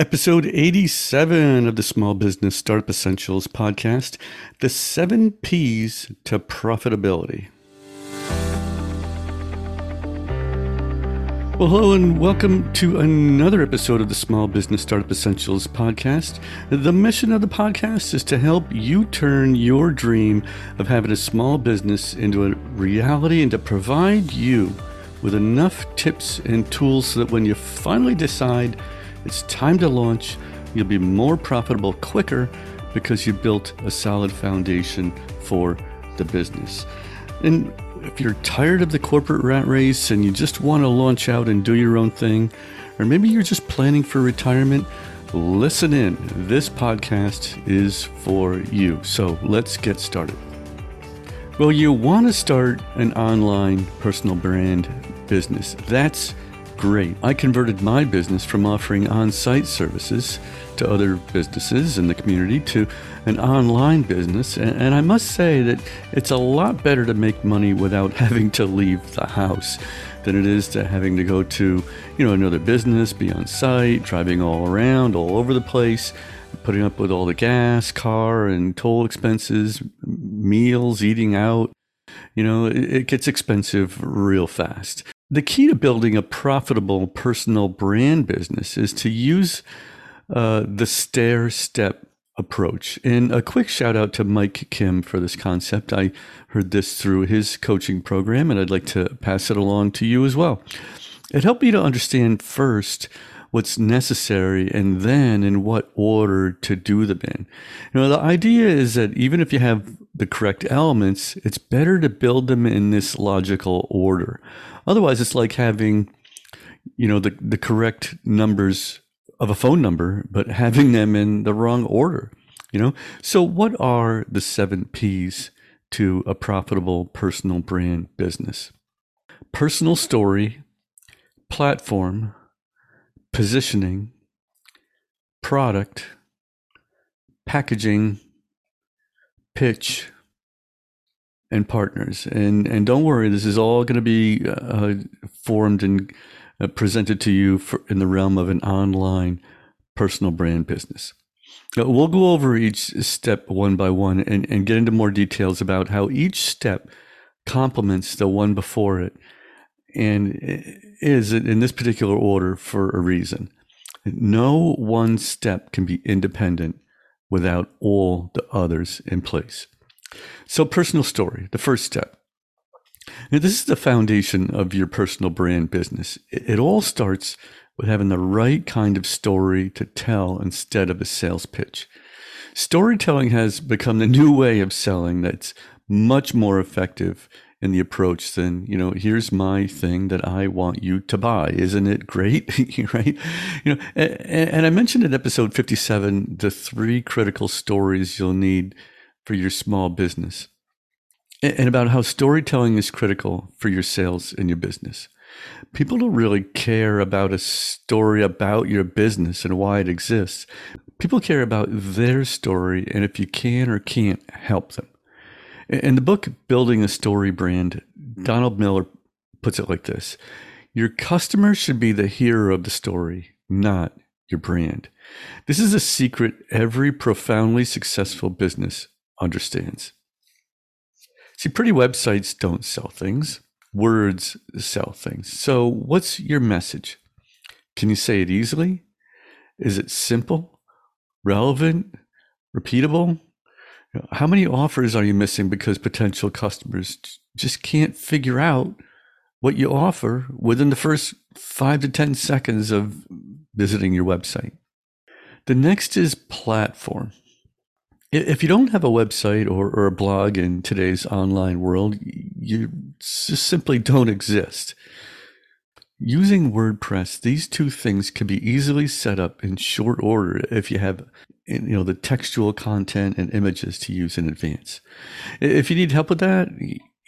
Episode 87 of the Small Business Startup Essentials podcast The Seven P's to Profitability. Well, hello and welcome to another episode of the Small Business Startup Essentials podcast. The mission of the podcast is to help you turn your dream of having a small business into a reality and to provide you with enough tips and tools so that when you finally decide it's time to launch. You'll be more profitable quicker because you built a solid foundation for the business. And if you're tired of the corporate rat race and you just want to launch out and do your own thing, or maybe you're just planning for retirement, listen in. This podcast is for you. So let's get started. Well, you want to start an online personal brand business. That's great. I converted my business from offering on site services to other businesses in the community to an online business. And, I must say that it's a lot better to make money without having to leave the house than it is to having to go to, you know, another business, be on site, driving all around, all over the place, putting up with all the gas, car, and toll expenses, meals, eating out. You know, it gets expensive real fast. The key to building a profitable personal brand business is to use uh, the stair step approach. And a quick shout out to Mike Kim for this concept. I heard this through his coaching program, and I'd like to pass it along to you as well. It helped me to understand first what's necessary and then in what order to do them in. You know, the idea is that even if you have the correct elements, it's better to build them in this logical order. Otherwise, it's like having, you know, the, the correct numbers of a phone number, but having them in the wrong order, you know? So, what are the seven P's to a profitable personal brand business? Personal story, platform, positioning, product, packaging, pitch, and partners. And and don't worry, this is all going to be uh, formed and uh, presented to you for, in the realm of an online personal brand business. Now, we'll go over each step one by one and, and get into more details about how each step complements the one before it and is in this particular order for a reason. No one step can be independent without all the others in place. So, personal story, the first step. Now, this is the foundation of your personal brand business. It, it all starts with having the right kind of story to tell instead of a sales pitch. Storytelling has become the new way of selling that's much more effective in the approach than you know here's my thing that i want you to buy isn't it great right you know and, and, i mentioned in episode 57 the three critical stories you'll need for your small business and about how storytelling is critical for your sales and your business. People don't really care about a story about your business and why it exists. People care about their story and if you can or can't help them. In the book Building a Story Brand, Donald Miller puts it like this Your customer should be the hero of the story, not your brand. This is a secret every profoundly successful business understands. See, pretty websites don't sell things, words sell things. So, what's your message? Can you say it easily? Is it simple, relevant, repeatable? How many offers are you missing because potential customers just can't figure out what you offer within the first five to 10 seconds of visiting your website? The next is platform. If you don't have a website or, or a blog in today's online world, you just simply don't exist. Using WordPress, these two things can be easily set up in short order if you have you know the textual content and images to use in advance. If you need help with that,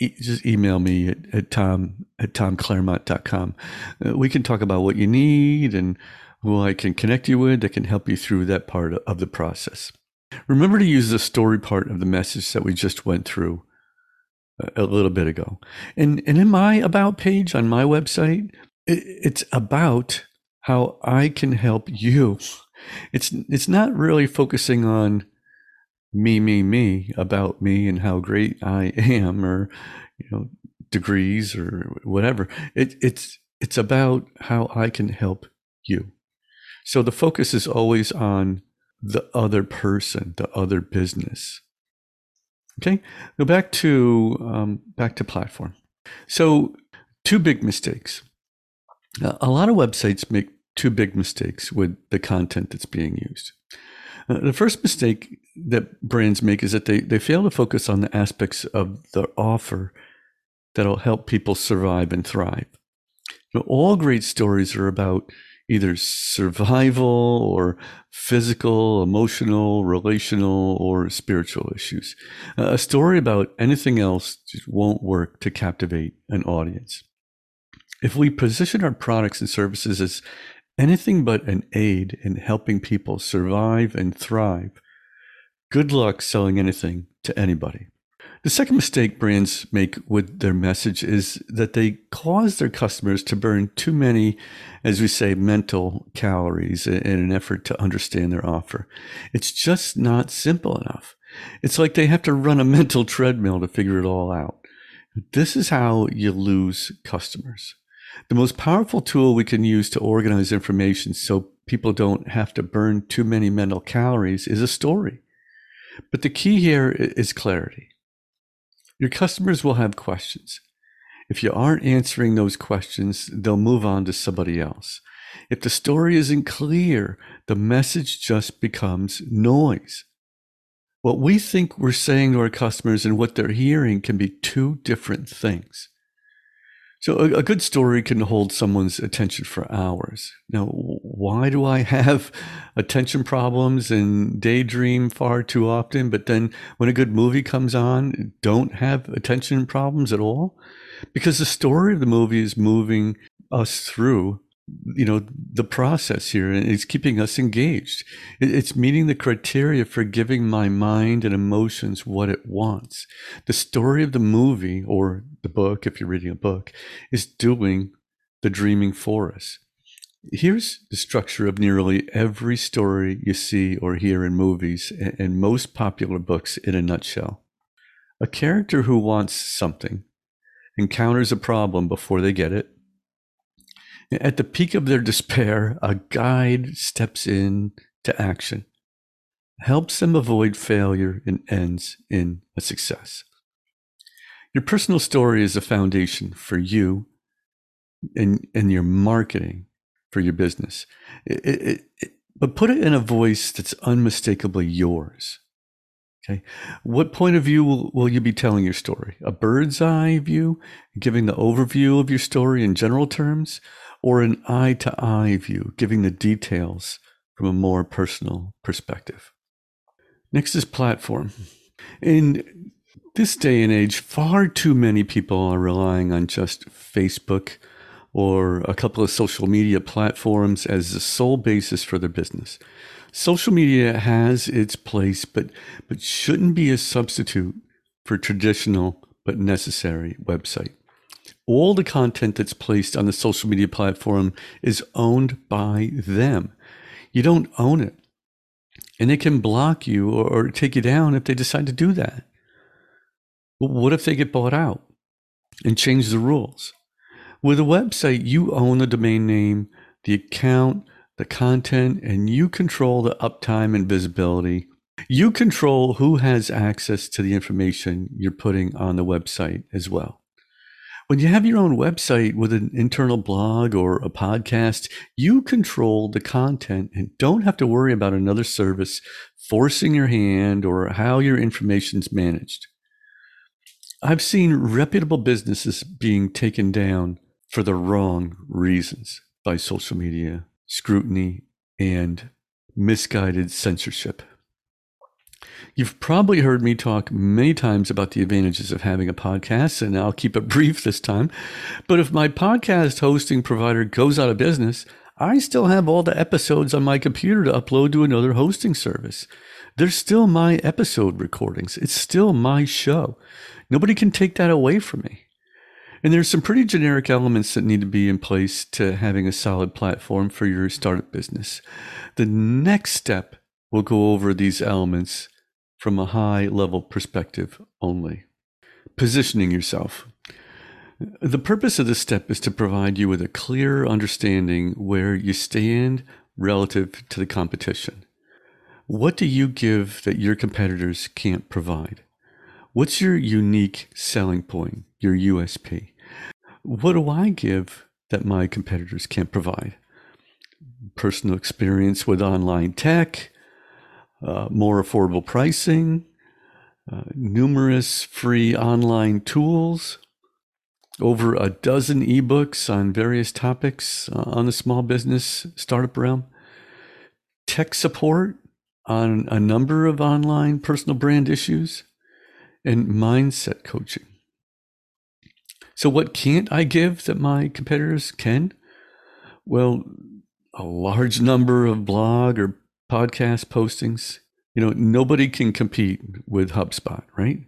just email me at, at tom at tomclaremont.com. Uh, we can talk about what you need and who I can connect you with that can help you through that part of the process. Remember to use the story part of the message that we just went through a little bit ago. And, and in my about page on my website, it, it's about how I can help you It's it's not really focusing on me, me, me about me and how great I am, or you know, degrees or whatever. It, it's it's about how I can help you. So the focus is always on the other person, the other business. Okay, go back to um, back to platform. So two big mistakes. A lot of websites make two big mistakes with the content that's being used. Uh, the first mistake that brands make is that they, they fail to focus on the aspects of the offer that'll help people survive and thrive. You know, all great stories are about either survival or physical, emotional, relational, or spiritual issues. Uh, a story about anything else just won't work to captivate an audience. If we position our products and services as anything but an aid in helping people survive and thrive, good luck selling anything to anybody. The second mistake brands make with their message is that they cause their customers to burn too many, as we say, mental calories in an effort to understand their offer. It's just not simple enough. It's like they have to run a mental treadmill to figure it all out. This is how you lose customers. The most powerful tool we can use to organize information so people don't have to burn too many mental calories is a story. But the key here is clarity. Your customers will have questions. If you aren't answering those questions, they'll move on to somebody else. If the story isn't clear, the message just becomes noise. What we think we're saying to our customers and what they're hearing can be two different things. So a, a, good story can hold someone's attention for hours. Now, why do I have attention problems and daydream far too often, but then when a good movie comes on, don't have attention problems at all? Because the story of the movie is moving us through you know the process here and it's keeping us engaged. It's meeting the criteria for giving my mind and emotions what it wants. The story of the movie or the book if you're reading a book is doing the dreaming for us. Here's the structure of nearly every story you see or hear in movies and most popular books in a nutshell. A character who wants something encounters a problem before they get it at the peak of their despair, a guide steps in to action, helps them avoid failure, and ends in a success. Your personal story is a foundation for you and, and your marketing for your business. It, it, it, but put it in a voice that's unmistakably yours. Okay. What point of view will, will you be telling your story? A bird's eye view, giving the overview of your story in general terms, or an eye to eye view, giving the details from a more personal perspective. Next is platform. In this day and age, far too many people are relying on just Facebook or a couple of social media platforms as the sole basis for their business. Social media has its place, but, but shouldn't be a substitute for traditional but necessary website all the content that's placed on the social media platform is owned by them. You don't own it. And they can block you or, or take you down if they decide to do that. But what if they get bought out and change the rules? With a website, you own the domain name, the account, the content, and you control the uptime and visibility. You control who has access to the information you're putting on the website as well. When you have your own website with an internal blog or a podcast, you control the content and don't have to worry about another service forcing your hand or how your information's managed. I've seen reputable businesses being taken down for the wrong reasons by social media, scrutiny, and misguided censorship. You've probably heard me talk many times about the advantages of having a podcast, and I'll keep it brief this time. But if my podcast hosting provider goes out of business, I still have all the episodes on my computer to upload to another hosting service. They're still my episode recordings. It's still my show. Nobody can take that away from me. And there's some pretty generic elements that need to be in place to having a solid platform for your startup business. The next step we'll go over these elements from a high level perspective only. Positioning yourself. The purpose of this step is to provide you with a clear understanding where you stand relative to the competition. What do you give that your competitors can't provide? What's your unique selling point, your USP? What do I give that my competitors can't provide? Personal experience with online tech, uh, more affordable pricing, uh, numerous free online tools, over a dozen ebooks on various topics uh, on the small business startup realm, tech support on a number of online personal brand issues, and mindset coaching. So, what can't I give that my competitors can? Well, a large number of blog or podcast postings. You know, nobody can compete with HubSpot, right?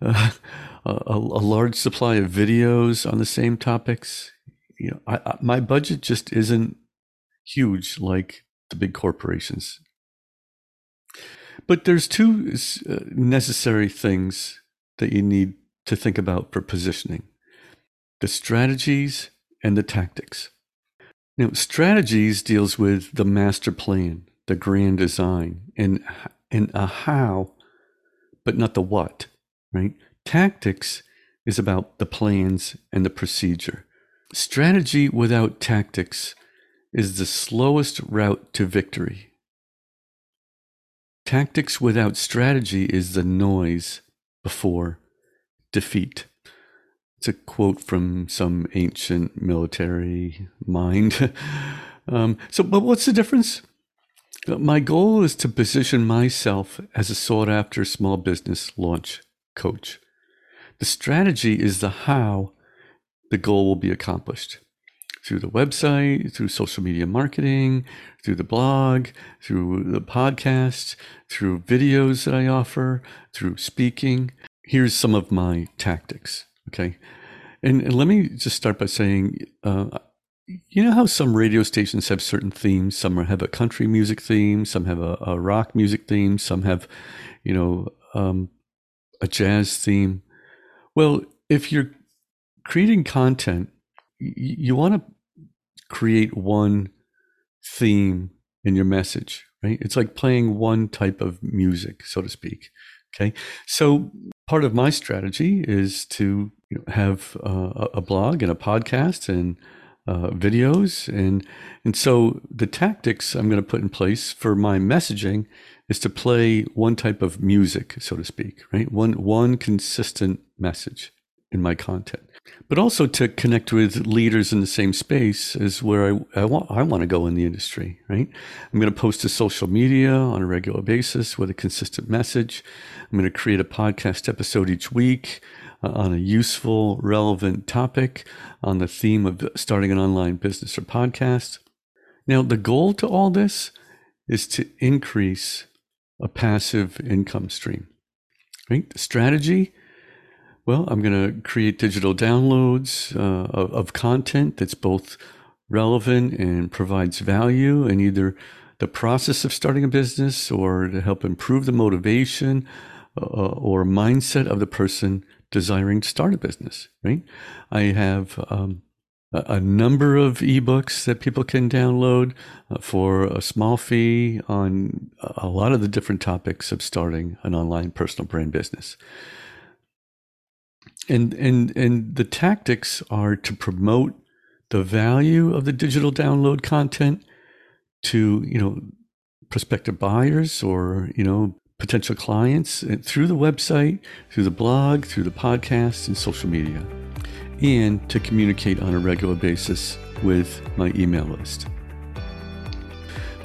Uh, a, a, large supply of videos on the same topics. You know, I, I, my budget just isn't huge like the big corporations. But there's two uh, necessary things that you need to think about for positioning the strategies and the tactics. Now, strategies deals with the master plan, the grand design, and, and a how, but not the what, right? Tactics is about the plans and the procedure. Strategy without tactics is the slowest route to victory. Tactics without strategy is the noise before defeat. It's a quote from some ancient military mind. um, so, but what's the difference? My goal is to position myself as a sought after small business launch coach. The strategy is the how the goal will be accomplished through the website, through social media marketing, through the blog, through the podcast, through videos that I offer, through speaking. Here's some of my tactics. Okay. And, and let me just start by saying, uh, you know how some radio stations have certain themes? Some have a country music theme, some have a, a rock music theme, some have, you know, um, a jazz theme. Well, if you're creating content, you want to create one theme in your message, right? It's like playing one type of music, so to speak. Okay. So part of my strategy is to you know, have uh, a blog and a podcast and uh, videos and and so the tactics I'm going to put in place for my messaging is to play one type of music, so to speak, right? One one consistent message in my content but also to connect with leaders in the same space is where I, I, want, I want to go in the industry, right? I'm going to post to social media on a regular basis with a consistent message. I'm going to create a podcast episode each week uh, on a useful, relevant topic on the theme of starting an online business or podcast. Now, the goal to all this is to increase a passive income stream, right? The strategy well, I'm going to create digital downloads uh, of, of, content that's both relevant and provides value in either the process of starting a business or to help improve the motivation uh, or mindset of the person desiring to start a business, right? I have um, a, number of ebooks that people can download uh, for a small fee on a lot of the different topics of starting an online personal brand business and and and the tactics are to promote the value of the digital download content to you know prospective buyers or you know potential clients through the website through the blog through the podcast and social media and to communicate on a regular basis with my email list.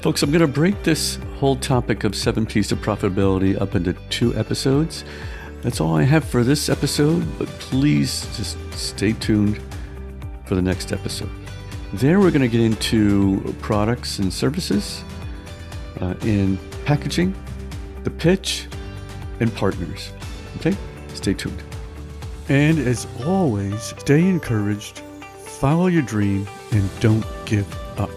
Folks i'm going to break this whole topic of seven p's of profitability up into two episodes. That's all I have for this episode, but please just stay tuned for the next episode. There, we're going to get into products and services, uh, in packaging, the pitch, and partners. Okay? Stay tuned. And as always, stay encouraged, follow your dream, and don't give up.